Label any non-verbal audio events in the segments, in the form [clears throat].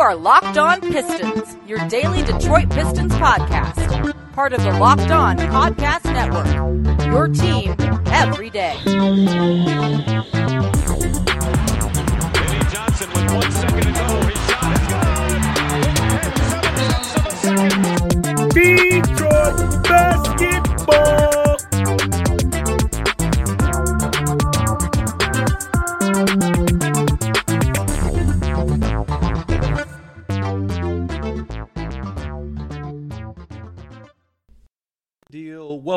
are Locked On Pistons, your daily Detroit Pistons podcast. Part of the Locked On Podcast Network. Your team every day. Eddie Johnson with one second to go. His shot is good. And seven tenths. Detroit basketball.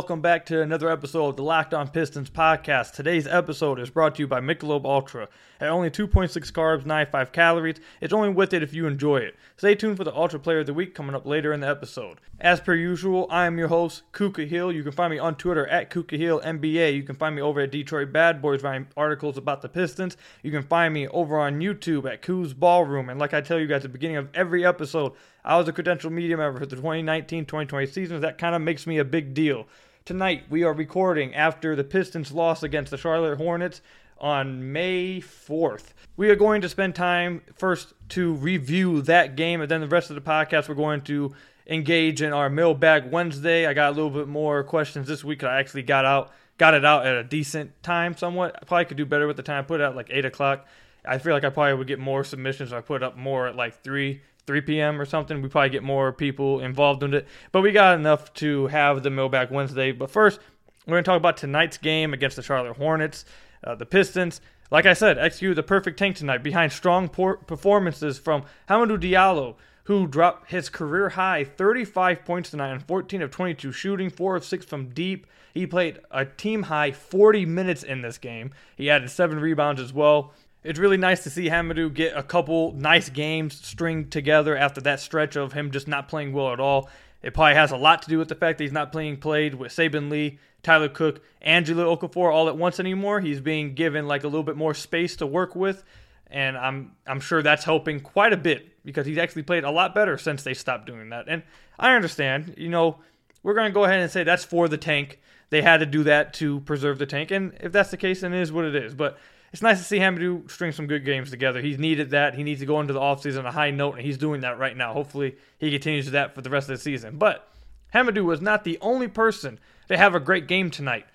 Welcome back to another episode of the Locked On Pistons podcast. Today's episode is brought to you by Michelob Ultra. At only 2.6 carbs, 95 calories, it's only worth it if you enjoy it. Stay tuned for the Ultra Player of the Week coming up later in the episode. As per usual, I am your host, Ku Khahil. You can find me on Twitter at Ku Khahil NBA. You can find me over at Detroit Bad Boys writing articles about the Pistons. You can find me over on YouTube at Ku's Ballroom. And like I tell you guys at the beginning of every episode, I was a credential media member for the 2019-2020 seasons. That kind of makes me a big deal. Tonight we are recording after the Pistons loss against the Charlotte Hornets on May 4th. We are going to spend time first to review that game, and then the rest of the podcast we're going to engage in our mailbag Wednesday. I got a little bit more questions this week. I actually got out got it out at a decent time somewhat. I probably could do better with the time. Put it out like eight o'clock. I feel like I probably would get more submissions if I put up more at like three 3 p.m. or something. We probably get more people involved in it. But we got enough to have the mailbag Wednesday. But first, we're going to talk about tonight's game against the Charlotte Hornets. Uh, the Pistons, like I said, executed the perfect tank tonight behind strong performances from Hamidou Diallo, who dropped his career high 35 points tonight on 14 of 22 shooting, 4 of 6 from deep. He played a team high 40 minutes in this game. He added 7 rebounds as well. It's really nice to see Hamidou get a couple nice games stringed together after that stretch of him just not playing well at all. It probably has a lot to do with the fact that he's not playing played with Saben Lee, Tyler Cook, Jahlil Okafor all at once anymore. He's being given like a little bit more space to work with, and I'm I'm sure that's helping quite a bit because he's actually played a lot better since they stopped doing that. And I understand, you know, we're to go ahead and say that's for the tank. They had to do that to preserve the tank, and if that's the case, then it is what it is. But it's nice to see Hamidou string some good games together. He's needed that. He needs to go into the offseason on a high note, and he's doing that right now. Hopefully, he continues that for the rest of the season. But Hamidou was not the only person to have a great game tonight.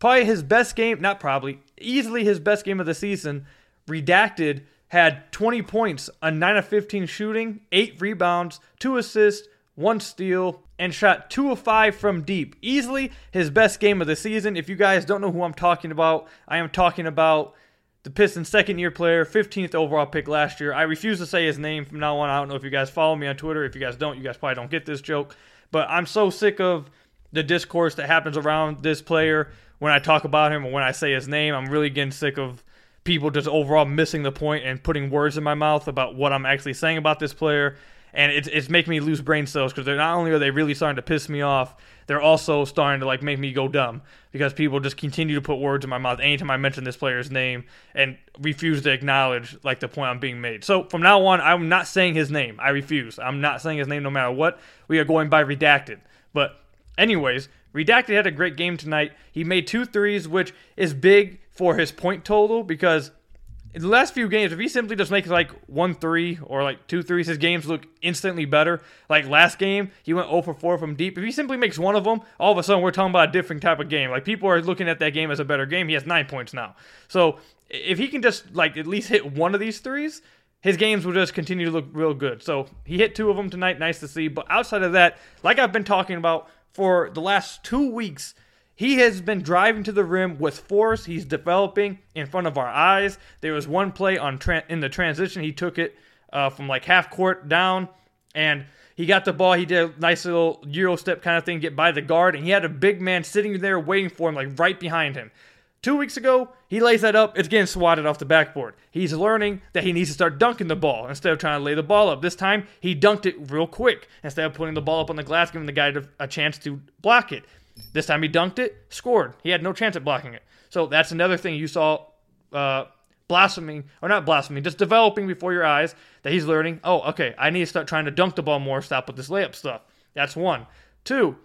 Probably his best game, not probably, easily his best game of the season. Redacted had 20 points, a 9 of 15 shooting, 8 rebounds, 2 assists, 1 steal, and shot 2 of 5 from deep. Easily his best game of the season. If you guys don't know who I'm talking about, I am talking about the Pistons' second year player, 15th overall pick last year. I refuse to say his name from now on. I don't know if you guys follow me on Twitter. If you guys don't, you guys probably don't get this joke. But I'm so sick of the discourse that happens around this player when I talk about him or when I say his name. I'm really getting sick of people just overall missing the point and putting words in my mouth about what I'm actually saying about this player. And it's, it's making me lose brain cells because they're not only are they really starting to piss me off, they're also starting to like make me go dumb because people just continue to put words in my mouth anytime I mention this player's name and refuse to acknowledge like the point I'm being made. So from now on, I'm not saying his name. I refuse. I'm not saying his name no matter what. We are going by redacted. But anyways, redacted had a great game tonight. He made two threes, which is big for his point total because in the last few games, if he simply just makes like one three or like two threes, his games look instantly better. Like last game, he went 0 for 4 from deep. If he simply makes one of them, all of a sudden we're talking about a different type of game. Like people are looking at that game as a better game. He has nine points now. So if he can just like at least hit one of these threes, his games will just continue to look real good. So he hit two of them tonight. Nice to see. But outside of that, like I've been talking about for the last two weeks, he has been driving to the rim with force. He's developing in front of our eyes. There was one play on tra- in the transition. He took it uh, from like half court down, and he got the ball. He did a nice little euro step kind of thing, get by the guard, and he had a big man sitting there waiting for him, like right behind him. Two weeks ago, he lays that up. It's getting swatted off the backboard. He's learning that he needs to start dunking the ball instead of trying to lay the ball up. This time, he dunked it real quick instead of putting the ball up on the glass, giving the guy a chance to block it. This time he dunked it, scored. He had no chance at blocking it. So that's another thing you saw uh, blaspheming, or not blaspheming, just developing before your eyes that he's learning. Oh, okay, I need to start trying to dunk the ball more, stop with this layup stuff. That's one. Two,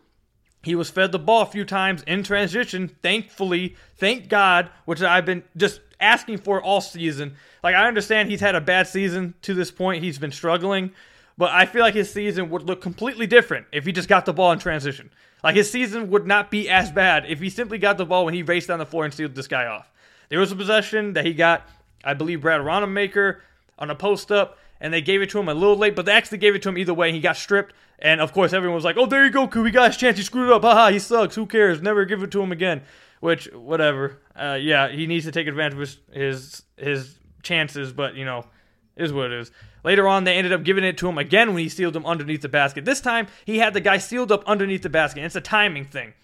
he was fed the ball a few times in transition, thankfully, thank God, which I've been just asking for all season. Like I understand he's had a bad season to this point. He's been struggling, but I feel like his season would look completely different if he just got the ball in transition. Like his season would not be as bad if he simply got the ball when he raced down the floor and sealed this guy off. There was a possession that he got, I believe, Brad Wanamaker on a post up, and they gave it to him a little late, but they actually gave it to him either way. He got stripped, and of course, everyone was like, "Oh, there you go. He got his chance. He screwed it up. Haha, he sucks. Who cares? Never give it to him again." Which, whatever. Uh, yeah, he needs to take advantage of his his, his chances, but you know, is what it is. Later on, they ended up giving it to him again when he sealed him underneath the basket. This time, he had the guy sealed up underneath the basket. It's a timing thing.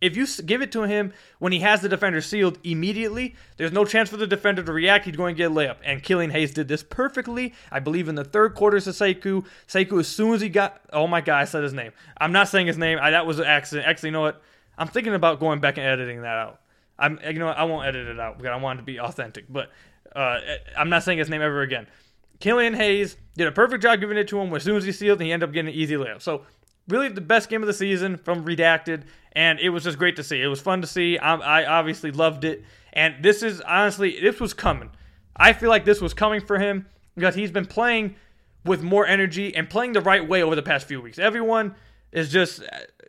If you give it to him when he has the defender sealed immediately, there's no chance for the defender to react. He's going to get a layup. And Killian Hayes did this perfectly. I believe in the third quarter to. Sekou, as soon as he got, oh my God, I said his name. I'm not saying his name. I, that was an accident. Actually, you know what? I'm thinking about going back and editing that out. I'm, you know, what? I won't edit it out because I want it to be authentic. But uh, I'm not saying his name ever again. Killian Hayes did a perfect job giving it to him as soon as he sealed, and he ended up getting an easy layup. So really the best game of the season from Redacted, and it was just great to see. It was fun to see. I, I obviously loved it, and this is honestly this was coming. I feel like this was coming for him because he's been playing with more energy and playing the right way over the past few weeks. Everyone is just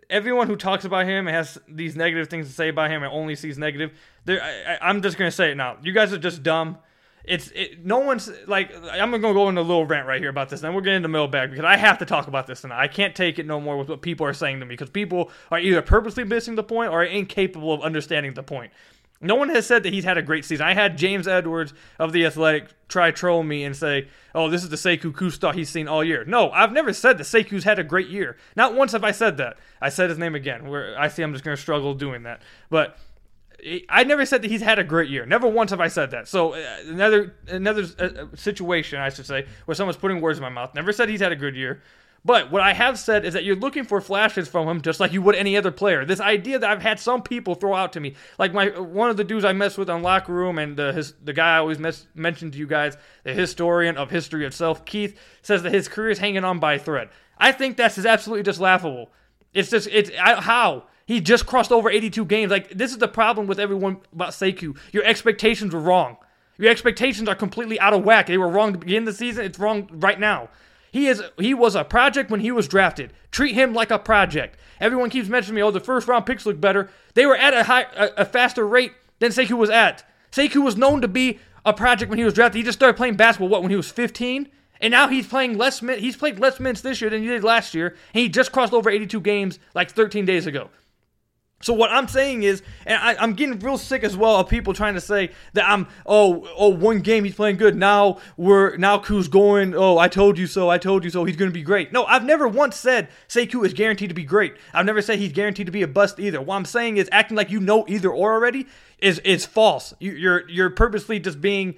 everyone who talks about him and has these negative things to say about him and only sees negative. I, I'm just gonna say it now. You guys are just dumb it's it, no one's like I'm gonna go into a little rant right here about this. And then we're getting into mailbag because I have to talk about this, and I can't take it no more with what people are saying to me because people are either purposely missing the point or incapable of understanding the point. No one has said that he's had a great season. I had James Edwards of the Athletic try troll me and say, "Oh, this is the Sekou Kusta he's seen all year." No, I've never said that Sekou's had a great year. Not once have I said that. I said his name again. Where I see I'm just gonna struggle doing that, but I never said that he's had a great year. Never once have I said that. So uh, another another uh, situation, I should say, where someone's putting words in my mouth. Never said he's had a good year. But what I have said is that you're looking for flashes from him, just like you would any other player. This idea that I've had some people throw out to me, like my one of the dudes I mess with on locker room, and the his, the guy I always mess, to you guys, the historian of history itself, Keith, says that his career is hanging on by a thread. I think that's is absolutely just laughable. It's just it's I, how he just crossed over 82 games. Like this is the problem with everyone about Sekou. Your expectations were wrong. Your expectations are completely out of whack. They were wrong to begin the season. It's wrong right now. He is he was a project when he was drafted. Treat him like a project. Everyone keeps mentioning me. Oh, the first round picks look better. They were at a high a, a faster rate than Sekou was at. Sekou was known to be a project when he was drafted. He just started playing basketball what when he was 15. And now he's playing less min- he's played less minutes this year than he did last year, and he just crossed over 82 games like 13 days ago. So what I'm saying is, and I, am getting real sick as well of people trying to say that I'm oh oh one game he's playing good now we're now Ku's going oh I told you so I told you so he's going to be great. No, I've never once said Sekou is guaranteed to be great. I've never said he's guaranteed to be a bust either. What I'm saying is acting like you know either or already is is false. You, you're you're purposely just being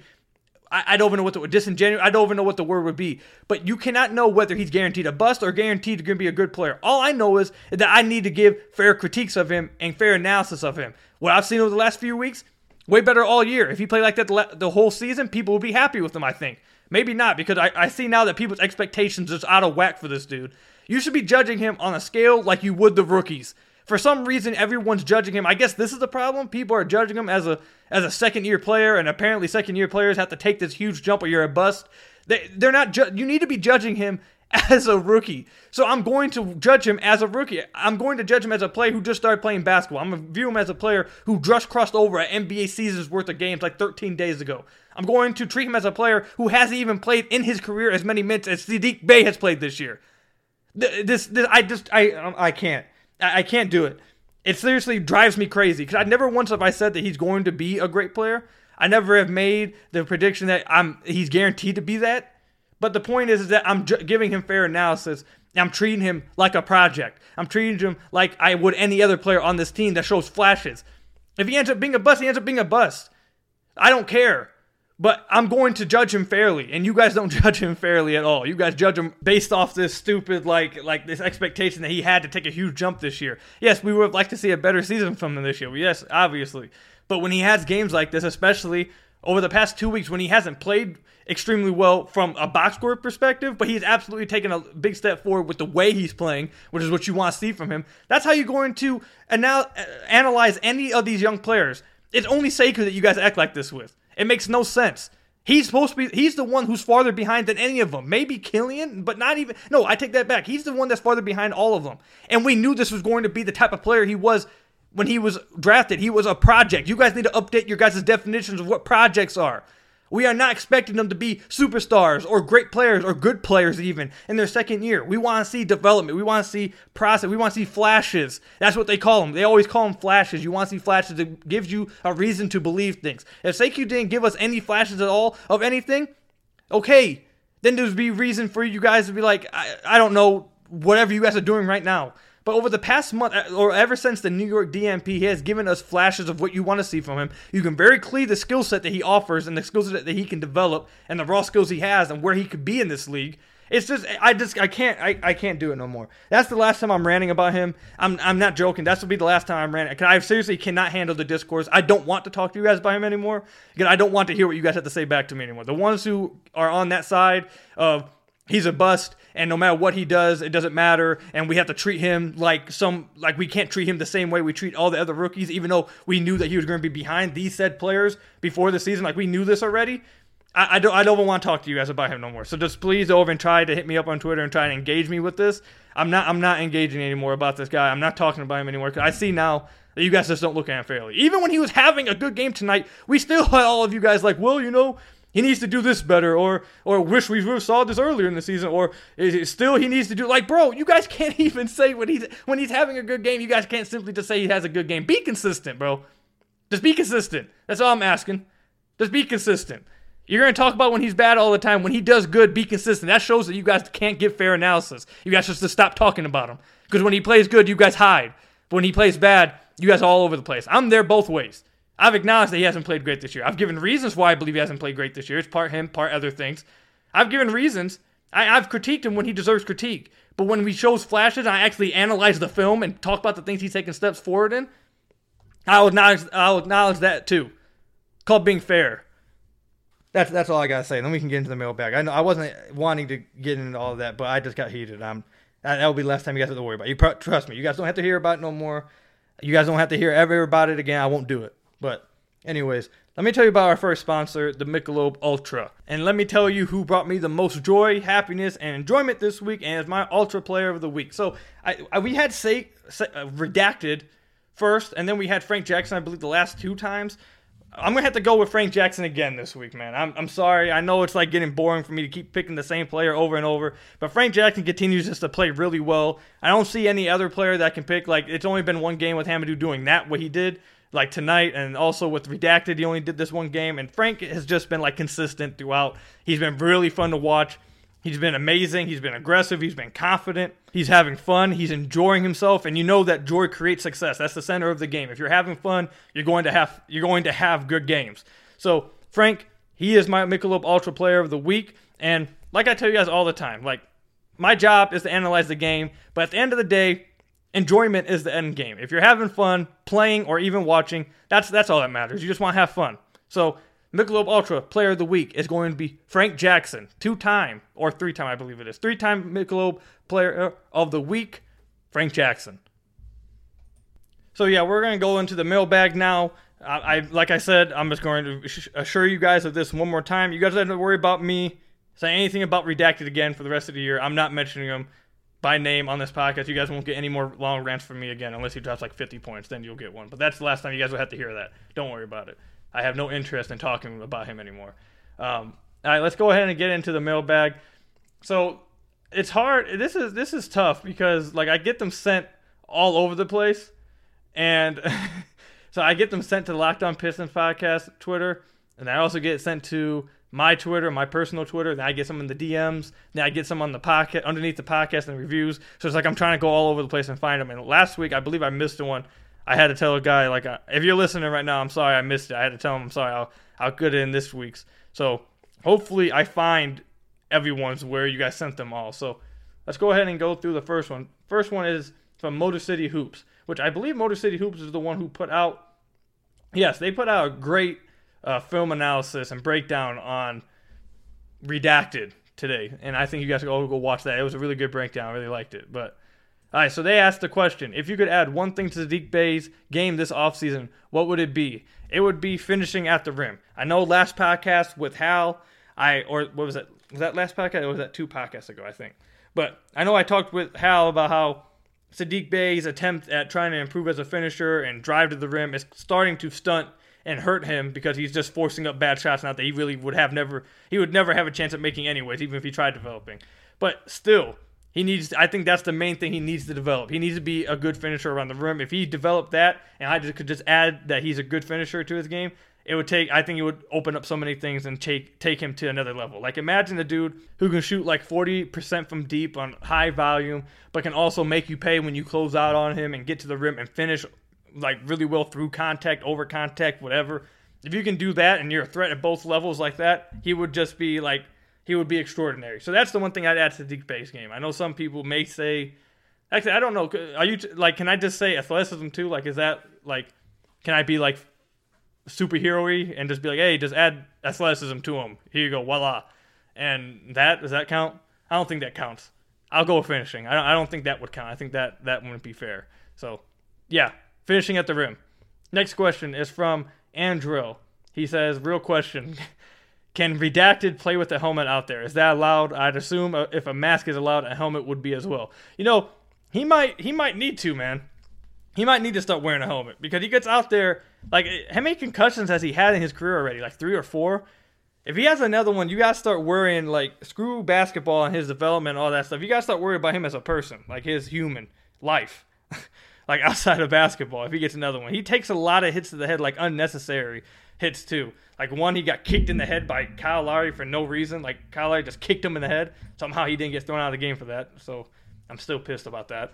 I, I don't even know what the disingenuous. I don't even know what the word would be. But you cannot know whether he's guaranteed a bust or guaranteed to be a good player. All I know is that I need to give fair critiques of him and fair analysis of him. What I've seen over the last few weeks, way better all year. If he played like that the, the whole season, people would be happy with him. I think maybe not because I, I see now that people's expectations is out of whack for this dude. You should be judging him on a scale like you would the rookies. For some reason, everyone's judging him. I guess this is the problem. People are judging him as a as a second year player, and apparently second year players have to take this huge jump or you're a bust. They they're not. Ju- you need to be judging him [laughs] as a rookie. So I'm going to judge him as a rookie. I'm going to judge him as a player who just started playing basketball. I'm going to view him as a player who just crossed over an NBA season's worth of games like 13 days ago. I'm going to treat him as a player who hasn't even played in his career as many minutes as Saddiq Bey has played this year. This, this, I just, I, I can't. I, I can't do it. It seriously drives me crazy because I never once have I said that he's going to be a great player. I never have made the prediction that I'm he's guaranteed to be that. But the point is, is that I'm ju- giving him fair analysis. I'm treating him like a project. I'm treating him like I would any other player on this team that shows flashes. If he ends up being a bust, he ends up being a bust. I don't care. But I'm going to judge him fairly, and you guys don't [laughs] judge him fairly at all. You guys judge him based off this stupid, like, like this expectation that he had to take a huge jump this year. Yes, we would like to see a better season from him this year. Yes, obviously. But when he has games like this, especially over the past two weeks when he hasn't played extremely well from a box score perspective, but he's absolutely taken a big step forward with the way he's playing, which is what you want to see from him. That's how you're going to anal- analyze any of these young players. It's only Sekou that you guys act like this with. It makes no sense. He's supposed to be. He's the one who's farther behind than any of them. Maybe Killian, but not even. No, I take that back. He's the one that's farther behind all of them. And we knew this was going to be the type of player he was when he was drafted. He was a project. You guys need to update your guys' definitions of what projects are. We are not expecting them to be superstars or great players or good players even in their second year. We want to see development. We want to see process. We want to see flashes. That's what they call them. They always call them flashes. You want to see flashes. It gives you a reason to believe things. If Sekou didn't give us any flashes at all of anything, okay, then there'd be reason for you guys to be like, I, I don't know, whatever you guys are doing right now. But over the past month, uh, or ever since the New York DNP, he has given us flashes of what you want to see from him. You can very clearly the skill set that he offers and the skill set that he can develop and the raw skills he has and where he could be in this league. It's just I just I can't I, I can't do it no more. That's the last time I'm ranting about him. I'm I'm not joking. That's will be the last time I'm ranting. I seriously cannot handle the discourse. I don't want to talk to you guys about him anymore. Again, I don't want to hear what you guys have to say back to me anymore. The ones who are on that side of he's a bust and no matter what he does it doesn't matter and we have to treat him like some like we can't treat him the same way we treat all the other rookies even though we knew that he was going to be behind these said players before the season. Like we knew this already. I, I don't I don't want to talk to you guys about him no more. So just please over and try to hit me up on Twitter and try and engage me with this. I'm not I'm not engaging anymore about this guy. I'm not talking about him anymore because I see now that you guys just don't look at him fairly. Even when he was having a good game tonight, we still had all of you guys like, well, you know, he needs to do this better, or or wish we saw this earlier in the season, or still he needs to do like, bro, you guys [laughs] can't even say when he's when he's having a good game. You guys can't simply just say he has a good game. Be consistent, bro. Just be consistent. That's all I'm asking. Just be consistent. You're going to talk about when he's bad all the time. When he does good, be consistent. That shows that you guys can't give fair analysis. You guys just to stop talking about him. Because when he plays good, you guys hide. But when he plays bad, you guys are all over the place. I'm there both ways. I've acknowledged that he hasn't played great this year. I've given reasons why I believe he hasn't played great this year. It's part him, part other things. I've given reasons. I, have critiqued him when he deserves critique. But when he shows flashes I actually analyze the film and talk about the things he's taking steps forward in, I'll acknowledge, I'll acknowledge that too. called being fair. That's that's all I gotta say. Then we can get into the mailbag. I know I wasn't wanting to get into all of that, but I just got heated. I'm that will be last time you guys have to worry about. You trust me. You guys don't have to hear about it no more. You guys don't have to hear ever about it again. I won't do it. But, anyways, let me tell you about our first sponsor, the Michelob Ultra. And let me tell you who brought me the most joy, happiness, and enjoyment this week and is my Ultra Player of the Week. So, I, I we had say, say uh, Redacted first, and then we had Frank Jackson, I believe, the last two times. I'm gonna have to go with Frank Jackson again this week, man. I'm, I'm sorry. I know it's like getting boring for me to keep picking the same player over and over, but Frank Jackson continues just to play really well. I don't see any other player that can pick. Like it's only been one game with Hamidou doing that what he did like tonight and also with redacted he only did this one game and frank has just been like consistent throughout he's been really fun to watch he's been amazing. He's been aggressive. He's been confident. He's having fun. He's enjoying himself. And you know that joy creates success. That's the center of the game. If you're having fun you're going to have you're going to have good games. So frank he is my michelob ultra player of the week. And like i tell you guys all the time like my job is to analyze the game. But at the end of the day enjoyment is the end game. If you're having fun playing or even watching, that's that's all that matters. You just want to have fun. So Michelob Ultra Player of the Week is going to be Frank Jackson, two-time or three-time, I believe it is, three-time Michelob Player of the Week, Frank Jackson. So yeah, we're going to go into the mailbag now. I, I like I said, I'm just going to assure you guys of this one more time. You guys don't have to worry about me saying anything about redacted again for the rest of the year. I'm not mentioning them by name on this podcast. You guys won't get any more long rants from me again unless he drops like 50 points. Then you'll get one. But that's the last time you guys will have to hear that. Don't worry about it. I have no interest in talking about him anymore. Um, all right, let's go ahead and get into the mailbag. So it's hard. This is this is tough because like I get them sent all over the place, and [laughs] so I get them sent to the Locked On Pistons podcast Twitter, and I also get sent to my Twitter, my personal Twitter. Then I get some in the DMs. Then I get some on the pocket underneath the podcast and reviews. So it's like I'm trying to go all over the place and find them. And last week, I believe I missed one. I had to tell a guy like, uh, if you're listening right now, I'm sorry I missed it. I had to tell him I'm sorry. I'll I'll in this week's. So hopefully I find everyone's where you guys sent them all. So let's go ahead and go through the first one. First one is from Motor City Hoops, which I believe Motor City Hoops is the one who put out. Yes, they put out a great uh, film analysis and breakdown on Redacted today, and I think you guys should all go watch that. It was a really good breakdown. I really liked it. But All right, so they asked the question if you could add one thing to Saddiq Bey's game this offseason, what would it be? It would be finishing at the rim. I know last podcast with Hal, I, or what was that? Was that last podcast or was that two podcasts ago, I think? But I know I talked with Hal about how Saddiq Bey's attempt at trying to improve as a finisher and drive to the rim is starting to stunt and hurt him because he's just forcing up bad shots now that he really would have never he would never have a chance at making anyways, even if he tried developing. But still, he needs I think that's the main thing he needs to develop. He needs to be a good finisher around the rim. If he developed that and I just could just add that he's a good finisher to his game, it would take I think it would open up so many things and take take him to another level. Like imagine a dude who can shoot like 40% from deep on high volume, but can also make you pay when you close out on him and get to the rim and finish like really well through contact, over contact, whatever. If you can do that and you're a threat at both levels like that, he would just be like he would be extraordinary. So that's the one thing I'd add to the Saddiq Bey's game. I know some people may say, actually, I don't know. Are you like? Can I just say athleticism too? Like, is that like? Can I be like superhero-y and just be like, hey, just add athleticism to him. Here you go, voila. And that does that count? I don't think that counts. I'll go with finishing. I don't, I don't think that would count. I think that that wouldn't be fair. So, yeah, finishing at the rim. Next question is from Andrew. He says, real question. [laughs] Can redacted play with the helmet out there? Is that allowed? I'd assume uh, if a mask is allowed, a helmet would be as well. You know, he might he might need to, man. He might need to start wearing a helmet because he gets out there. Like, how many concussions has he had in his career already? Like three or four. If he has another one, you gotta start worrying. Like, screw basketball and his development, and all that stuff. You gotta start worrying about him as a person, like his human life. [laughs] like outside of basketball, if he gets another one, he takes a lot of hits to the head, like unnecessary hits too. Like one, he got kicked in the head by Kyle Lowry for no reason. Like Kyle Lowry just kicked him in the head. Somehow he didn't get thrown out of the game for that. So I'm still pissed about that.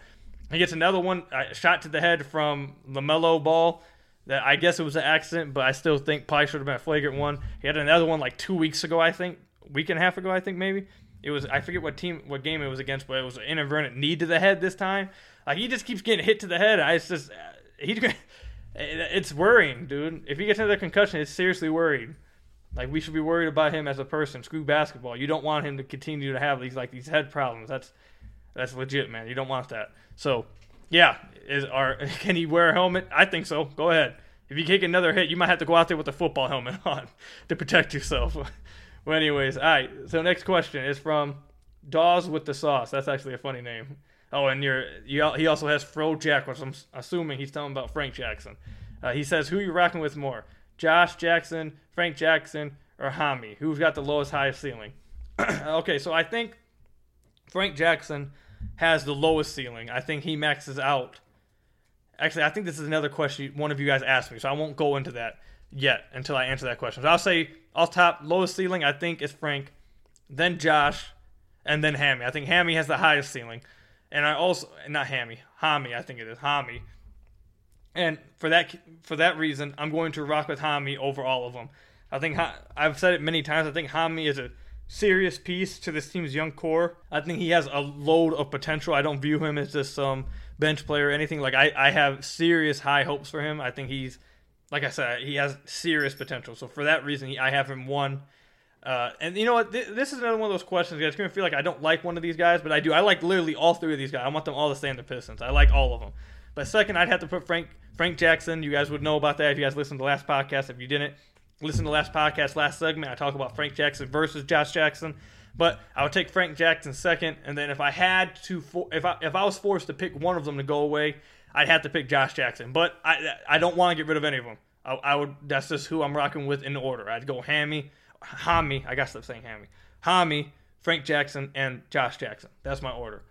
He gets another one, a shot to the head from LaMelo Ball. That I guess it was an accident, but I still think probably should have been a flagrant one. He had another one like two weeks ago, I think, week and a half ago, I think maybe. It was I forget what team, what game it was against, but it was an inadvertent knee to the head this time. Like he just keeps getting hit to the head. I just uh, he [laughs] Eh, it's worrying, dude. If he gets another concussion, it's seriously worrying. Like we should be worried about him as a person. Screw basketball. You don't want him to continue to have these like these head problems. That's that's legit, man. You don't want that. So, yeah, is are [laughs] can he wear a helmet? I think so. Go ahead. If you take another hit, you might have to go out there with a football helmet [laughs] on to protect yourself. [laughs] well, anyways, all right. So next question is from Dawes with the sauce. That's actually a funny name. Oh, and you're, you, he also has Fro Jack, which I'm assuming he's telling about Frank Jackson. Uh, he says, who are you rocking with more? Josh Jackson, Frank Jackson, or Hami? Who's got the lowest, highest ceiling? [clears throat] okay, so I think Frank Jackson has the lowest ceiling. I think he maxes out. Actually, I think this is another question one of you guys asked me, so I won't go into that yet until I answer that question. So I'll say off top, lowest ceiling, I think is Frank, then Josh, and then Hammy. I think Hammy has the highest ceiling and I also not Hammy, Hami, I think it is Hami. And for that for that reason, I'm going to rock with Hami over all of them. I think I've said it many times. I think Hami is a serious piece to this team's young core. I think he has a load of potential. I don't view him as just some bench player or anything. Like I, I have serious high hopes for him. I think he's, like I said, he has serious potential. So for that reason, I have him one uh, and you know what? this is another one of those questions. It's gonna feel like I don't like one of these guys, but I do. I like literally all three of these guys. I want them all to stay in the Pistons. I like all of them. But second, I'd have to put Frank Frank Jackson. You guys would know about that if you guys listened to the last podcast. If you didn't listen to the last podcast, last segment, I talk about Frank Jackson versus Josh Jackson. But I would take Frank Jackson second, and then if I had to, if I if I was forced to pick one of them to go away, I'd have to pick Josh Jackson. But I I don't want to get rid of any of them. I, I would. That's just who I'm rocking with in order. I'd go Hammy, Hami, I gotta stop saying Hammy. Hami, Frank Jackson, and Josh Jackson. That's my order.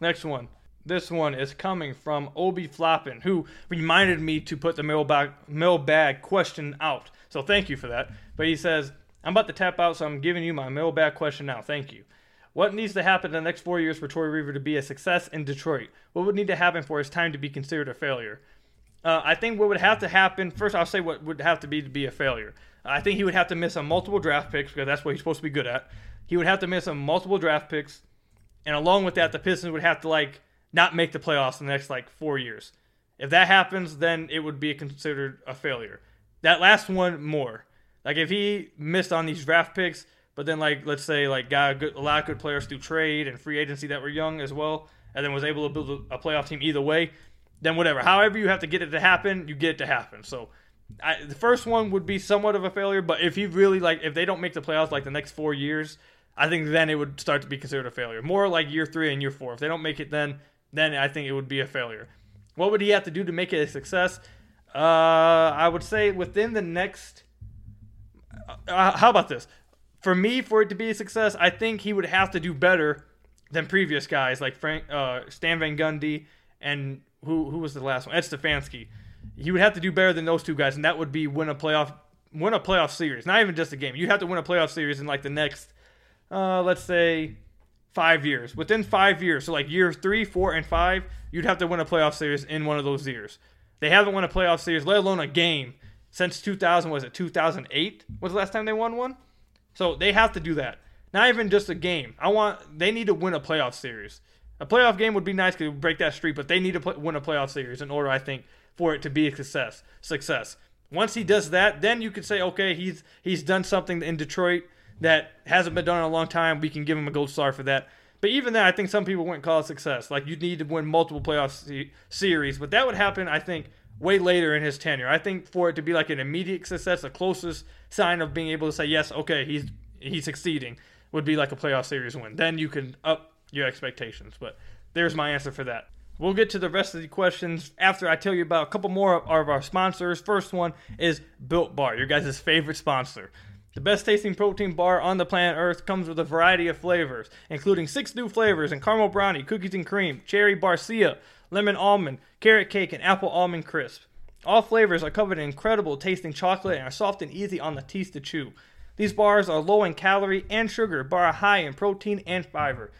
Next one. This one is coming from Obi Floppin, who reminded me to put the mailbag, mailbag question out. So thank you for that. But he says, I'm about to tap out, so I'm giving you my mailbag question now. Thank you. What needs to happen in the next four years for Troy Weaver to be a success in Detroit? What would need to happen for his time to be considered a failure? Uh, I think what would have to happen first. I'll say what would have to be to be a failure. I think he would have to miss on multiple draft picks because that's what he's supposed to be good at. He would have to miss on multiple draft picks, and along with that, the Pistons would have to like not make the playoffs in the next like four years. If that happens, then it would be considered a failure. That last one more. Like if he missed on these draft picks, but then like let's say like got a, good, a lot of good players through trade and free agency that were young as well and then was able to build a, a playoff team either way, then whatever. However, you have to get it to happen, you get it to happen. So I, the first one would be somewhat of a failure, but if he really like, if they don't make the playoffs like the next four years, I think then it would start to be considered a failure. More like year three and year four. If they don't make it, then then I think it would be a failure. What would he have to do to make it a success? Uh, I would say within the next. Uh, how about this? For me, for it to be a success, I think he would have to do better than previous guys like Frank, uh, Stan Van Gundy, and who who was the last one? Ed Stefanski. He would have to do better than those two guys, and that would be win a playoff win a playoff series. Not even just a game. You have to win a playoff series in like the next, uh, let's say, five years. Within five years, so like year three, four, and five, you'd have to win a playoff series in one of those years. They haven't won a playoff series, let alone a game, since 2000. Was it 2008? Was the last time they won one? So they have to do that. Not even just a game. I want. They need to win a playoff series. A playoff game would be nice because break that streak, but they need to play, win a playoff series in order, I think, for it to be a success. Success. Once he does that, then you could say, okay, he's he's done something in Detroit that hasn't been done in a long time. We can give him a gold star for that. But even then, I think some people wouldn't call it success. Like you need to win multiple playoff se- series, but that would happen, I think, way later in his tenure. I think for it to be like an immediate success, the closest sign of being able to say yes, okay, he's he's succeeding, would be like a playoff series win. Then you can up your expectations. But there's my answer for that. We'll get to the rest of the questions after I tell you about a couple more of our sponsors. First one is Built Bar, your guys' favorite sponsor. The best tasting protein bar on the planet Earth comes with a variety of flavors, including six new flavors in caramel brownie, cookies and cream, cherry barcia, lemon almond, carrot cake, and apple almond crisp. All flavors are covered in incredible tasting chocolate and are soft and easy on the teeth to chew. These bars are low in calorie and sugar, but are high in protein and fiber.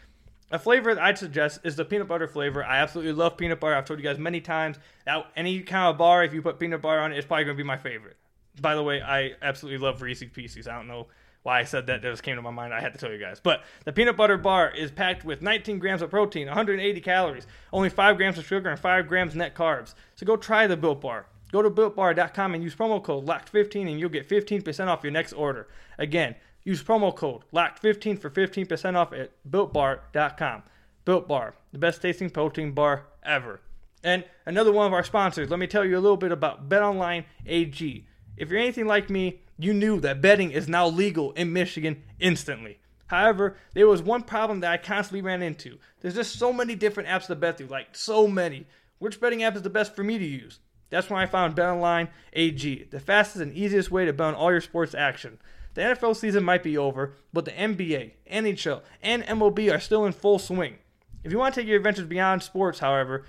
A flavor that I'd suggest is the peanut butter flavor. I absolutely love peanut butter. I've told you guys many times that any kind of bar, if you put peanut butter on it, it's probably going to be my favorite. By the way, I absolutely love Reese's Pieces. I don't know why I said that. That just came to my mind. I had to tell you guys. But the peanut butter bar is packed with 19 grams of protein, 180 calories, only 5 grams of sugar, and 5 grams net carbs. So go try the Built Bar. Go to builtbar.com and use promo code LOCKED15 and you'll get 15% off your next order. Again, use promo code LOCKED15 for 15% off at builtbar.com. Built Bar, the best tasting protein bar ever. And another one of our sponsors, let me tell you a little bit about BetOnline AG. If you're anything like me, you knew that betting is now legal in Michigan instantly. However, there was one problem that I constantly ran into. There's just so many different apps to bet through, like so many. Which betting app is the best for me to use? That's when I found BetOnline AG, the fastest and easiest way to bet on all your sports action. The NFL season might be over, but the NBA, NHL, and MLB are still in full swing. If you want to take your adventures beyond sports, however,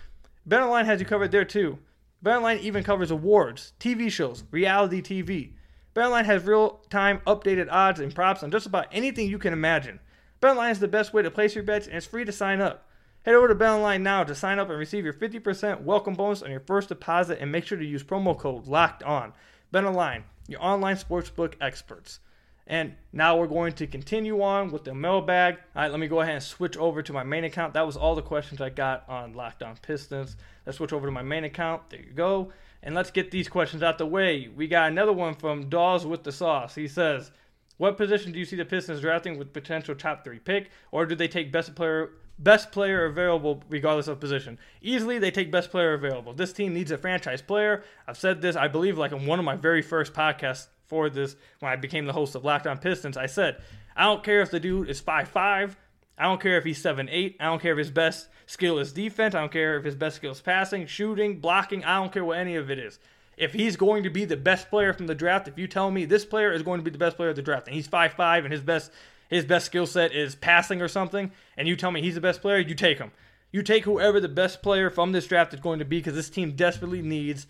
BetOnline has you covered there too. BetOnline even covers awards, TV shows, reality TV. BetOnline has real-time updated odds and props on just about anything you can imagine. BetOnline is the best way to place your bets and it's free to sign up. Head over to BetOnline now to sign up and receive your 50% welcome bonus on your first deposit and make sure to use promo code LOCKED ON. BetOnline, your online sportsbook experts. And now we're going to continue on with the mailbag. All right, let me go ahead and switch over to my main account. That was all the questions I got on Locked On Pistons. Let's switch over to my main account. There you go. And let's get these questions out the way. We got another one from Dawes with the Sauce. He says, What position do you see the Pistons drafting with potential top three pick? Or do they take best player best player available regardless of position. Easily they take best player available. This team needs a franchise player. I've said this, I believe, like in one of my very first podcasts for this when I became the host of Locked On Pistons. I said, I don't care if the dude is five five. I don't care if he's seven eight. I don't care if his best skill is defense. I don't care if his best skill is passing, shooting, blocking. I don't care what any of it is. If he's going to be the best player from the draft, if you tell me this player is going to be the best player of the draft and he's five five and his best his best skill set is passing or something, and you tell me he's the best player, you take him. You take whoever the best player from this draft is going to be because this team desperately needs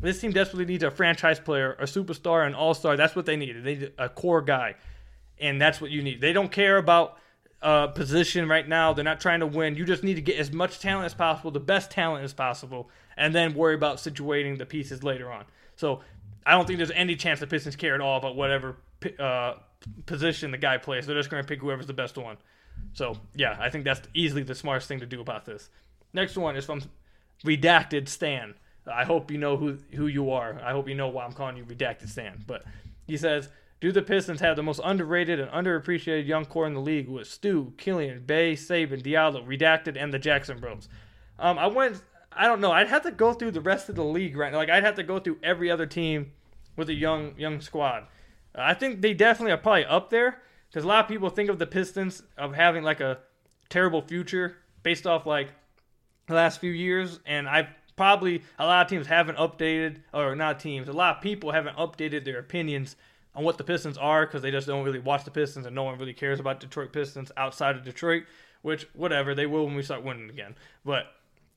this team desperately needs a franchise player, a superstar, an all-star. That's what they need. They need a core guy, and that's what you need. They don't care about uh, position right now. They're not trying to win. You just need to get as much talent as possible, the best talent as possible, and then worry about situating the pieces later on. So I don't think there's any chance the Pistons care at all about whatever uh, position the guy plays. They're just going to pick whoever's the best one. So yeah, I think that's easily the smartest thing to do about this. Next one is from Redacted Stan. I hope you know who who you are. I hope you know why I'm calling you Redacted Stan. But he says, Do the Pistons have the most underrated and underappreciated young core in the league with Stu, Killian, Bey, Saben, Diallo, Redacted, and the Jackson Bros? Um, I went. I don't know. I'd have to go through the rest of the league right now. Like I'd have to go through every other team with a young young squad. I think they definitely are probably up there because a lot of people think of the Pistons of having like a terrible future based off like the last few years, and I probably a lot of teams haven't updated or not teams. A lot of people haven't updated their opinions on what the Pistons are because they just don't really watch the Pistons and no one really cares about Detroit Pistons outside of Detroit. Which whatever they will when we start winning again, but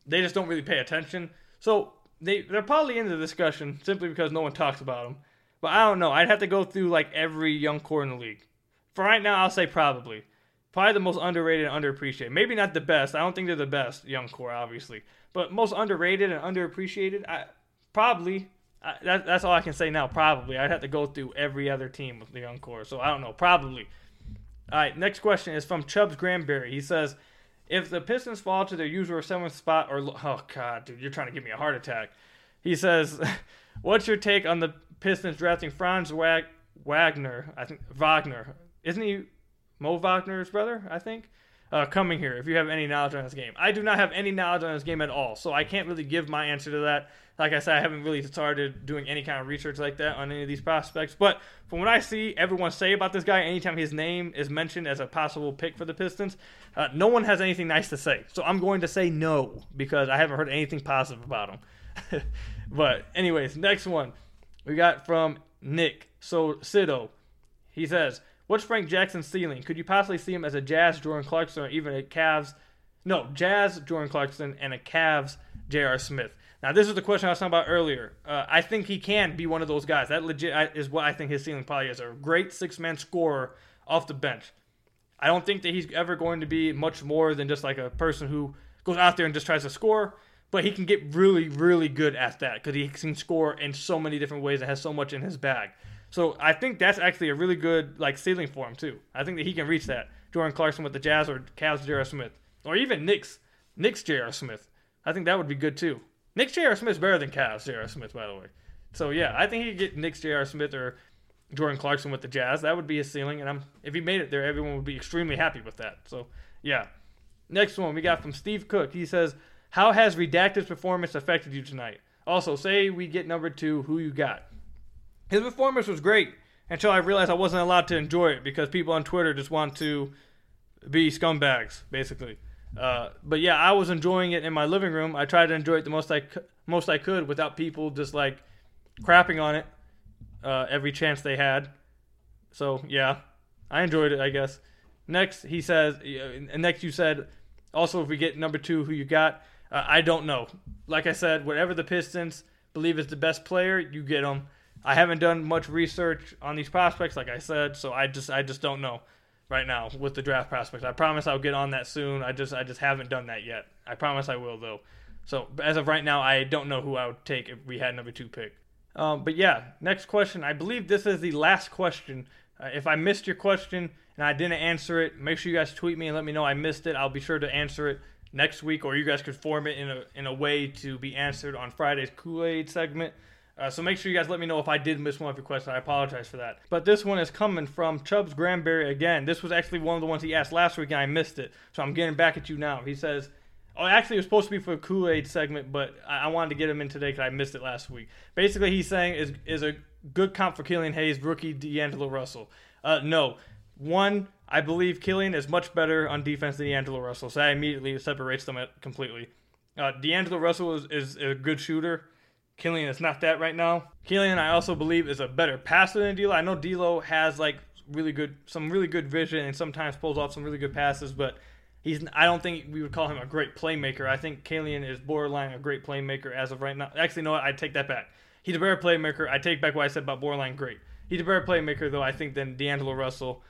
they just don't really pay attention. So they they're probably in the discussion simply because no one talks about them. But I don't know. I'd have to go through like every young core in the league. For right now, I'll say probably. Probably the most underrated and underappreciated. Maybe not the best. I don't think they're the best young core, obviously, but most underrated and underappreciated. I probably. I, that, that's all I can say now. Probably. I'd have to go through every other team with the young core. So I don't know. Probably. All right. Next question is from Chubbs Granberry. He says, "If the Pistons fall to their usual seventh spot, or oh god, dude, you're trying to give me a heart attack." He says, [laughs] "What's your take on the Pistons drafting Franz Wag- Wagner? I think Wagner isn't he Mo Wagner's brother? I think." Uh, coming here, if you have any knowledge on this game, I do not have any knowledge on this game at all, so I can't really give my answer to that. Like I said, I haven't really started doing any kind of research like that on any of these prospects. But from what I see everyone say about this guy, anytime his name is mentioned as a possible pick for the Pistons, uh, no one has anything nice to say. So I'm going to say no because I haven't heard anything positive about him. [laughs] but anyways, next one we got from Nick. So Sido, he says, "What's Frank Jackson's ceiling? Could you possibly see him as a Jazz Jordan Clarkson or even a Cavs? No, Jazz Jordan Clarkson and a Cavs J.R. Smith." Now, this is the question I was talking about earlier. Uh, I think he can be one of those guys. That legit is what I think his ceiling probably is a great six man scorer off the bench. I don't think that he's ever going to be much more than just like a person who goes out there and just tries to score, but he can get really, really good at that because he can score in so many different ways and has so much in his bag. So I think that's actually a really good like ceiling for him too. I think that he can reach that. Jordan Clarkson with the Jazz or Cavs J.R. Smith or even Knicks Knicks J.R. Smith. I think that would be good too. Nick J.R. Smith's better than Cavs J.R. Smith, by the way. So yeah, I think he could get Nick J.R. Smith or Jordan Clarkson with the Jazz. That would be his ceiling, and I'm if he made it there, everyone would be extremely happy with that. So yeah. Next one we got from Steve Cook. He says, "How has Redacted's performance affected you tonight?" Also, say we get number two, who you got? His performance was great until I realized I wasn't allowed to enjoy it because people on Twitter just want to be scumbags, basically. Uh, but yeah, I was enjoying it in my living room. I tried to enjoy it the most I most I could without people just like crapping on it uh, every chance they had. So yeah, I enjoyed it. I guess. Next, he says. uh, Next, you said. Also, if we get number two, who you got? Uh, I don't know. Like I said, whatever the Pistons believe is the best player, you get them. I haven't done much research on these prospects, like I said, so I just I just don't know right now with the draft prospects. I promise I'll get on that soon. I just I just haven't done that yet. I promise I will though. So as of right now, I don't know who I would take if we had number two pick. Um, but yeah, next question. I believe this is the last question. Uh, if I missed your question and I didn't answer it, make sure you guys tweet me and let me know I missed it. I'll be sure to answer it next week, or you guys could form it in a in a way to be answered on Friday's Kool Aid segment. Uh, so make sure you guys let me know if I did miss one of your questions. I apologize for that. But this one is coming from Chubbs Granberry again. This was actually one of the ones he asked last week and I missed it. So I'm getting back at you now. He says, Oh, actually, it was supposed to be for a Kool Aid segment, but I, I wanted to get him in today because I missed it last week. Basically, he's saying is is a good comp for Killian Hayes, rookie D'Angelo Russell. Uh, no, one, I believe Killian is much better on defense than D'Angelo Russell, so that immediately separates them completely. Uh, D'Angelo Russell is, is a good shooter. Killian is not that right now. Killian, I also believe, is a better passer than D'Lo. I know D'Lo has like really good, some really good vision, and sometimes pulls off some really good passes, but he's. I don't think we would call him a great playmaker. I think Killian is borderline a great playmaker as of right now. Actually, no, I take that back. He's a better playmaker. I take back what I said about borderline great. He's a better playmaker though, I think, than D'Angelo Russell.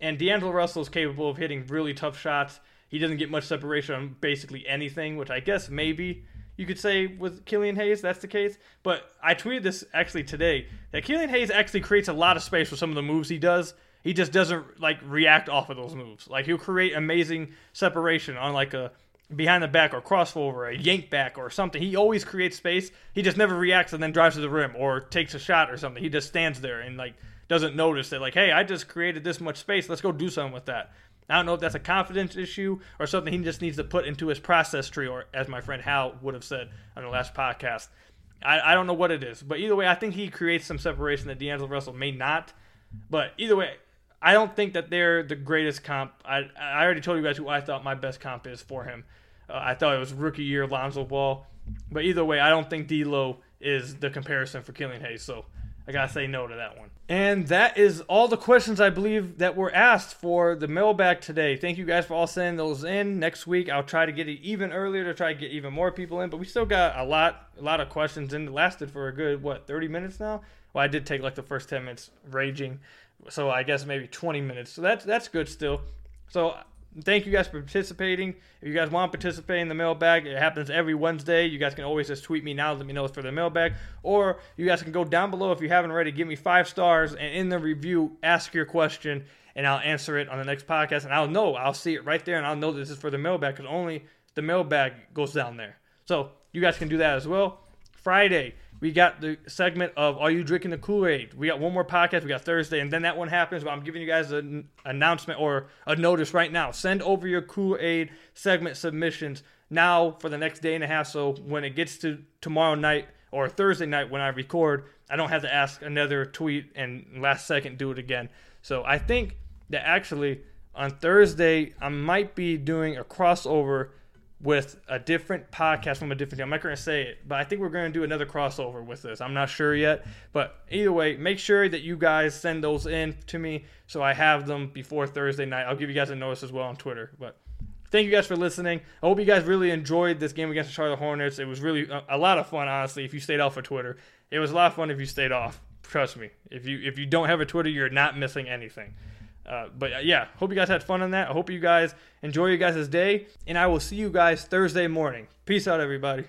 And D'Angelo Russell is capable of hitting really tough shots. He doesn't get much separation on basically anything, which I guess maybe you could say with Killian Hayes, that's the case. But I tweeted this actually today that Killian Hayes actually creates a lot of space for some of the moves he does. He just doesn't like react off of those moves. Like he'll create amazing separation on like a behind the back or crossover, a yank back or something. He always creates space. He just never reacts and then drives to the rim or takes a shot or something. He just stands there and like doesn't notice that like, hey, I just created this much space. Let's go do something with that. I don't know if that's a confidence issue or something he just needs to put into his process tree, or as my friend Hal would have said on the last podcast. I, I don't know what it is, but either way, I think he creates some separation that D'Angelo Russell may not. But either way, I don't think that they're the greatest comp. I I already told you guys who I thought my best comp is for him. Uh, I thought it was rookie year Lonzo Ball. But either way, I don't think D'Lo is the comparison for Killian Hayes. So I gotta say no to that one. And that is all the questions I believe that were asked for the mailbag today. Thank you guys for all sending those in. Next week I'll try to get it even earlier to try to get even more people in. But we still got a lot, a lot of questions in. It lasted for a good what, 30 minutes now. Well, I did take like the first 10 minutes raging, so I guess maybe 20 minutes. So that's that's good still. So thank you guys for participating. If you guys want to participate in the mailbag, it happens every Wednesday. You guys can always just tweet me now, let me know it's for the mailbag. Or you guys can go down below if you haven't already, give me five stars, and in the review, ask your question, and I'll answer it on the next podcast. And I'll know, I'll see it right there, and I'll know this is for the mailbag because only the mailbag goes down there. So you guys can do that as well. Friday, we got the segment of Are You Drinking the Kool Aid? We got one more podcast. We got Thursday, and then that one happens. But I'm giving you guys an announcement or a notice right now. Send over your Kool Aid segment submissions now for the next day and a half. So when it gets to tomorrow night or Thursday night when I record, I don't have to ask another tweet and last second do it again. So I think that actually on Thursday, I might be doing a crossover with a different podcast from a different team. I'm not going to say it, but I think we're going to do another crossover with this. I'm not sure yet, but either way, make sure that you guys send those in to me so I have them before Thursday night. I'll give you guys a notice as well on Twitter. But thank you guys for listening. I hope you guys really enjoyed this game against the Charlotte Hornets. It was really a, lot of fun, honestly. If you stayed off of Twitter, it was a lot of fun if you stayed off. Trust me. If you if you don't have a Twitter, you're not missing anything. Uh, but uh, yeah, hope you guys had fun on that. I hope you guys enjoy your guys' day, and I will see you guys Thursday morning. Peace out, everybody.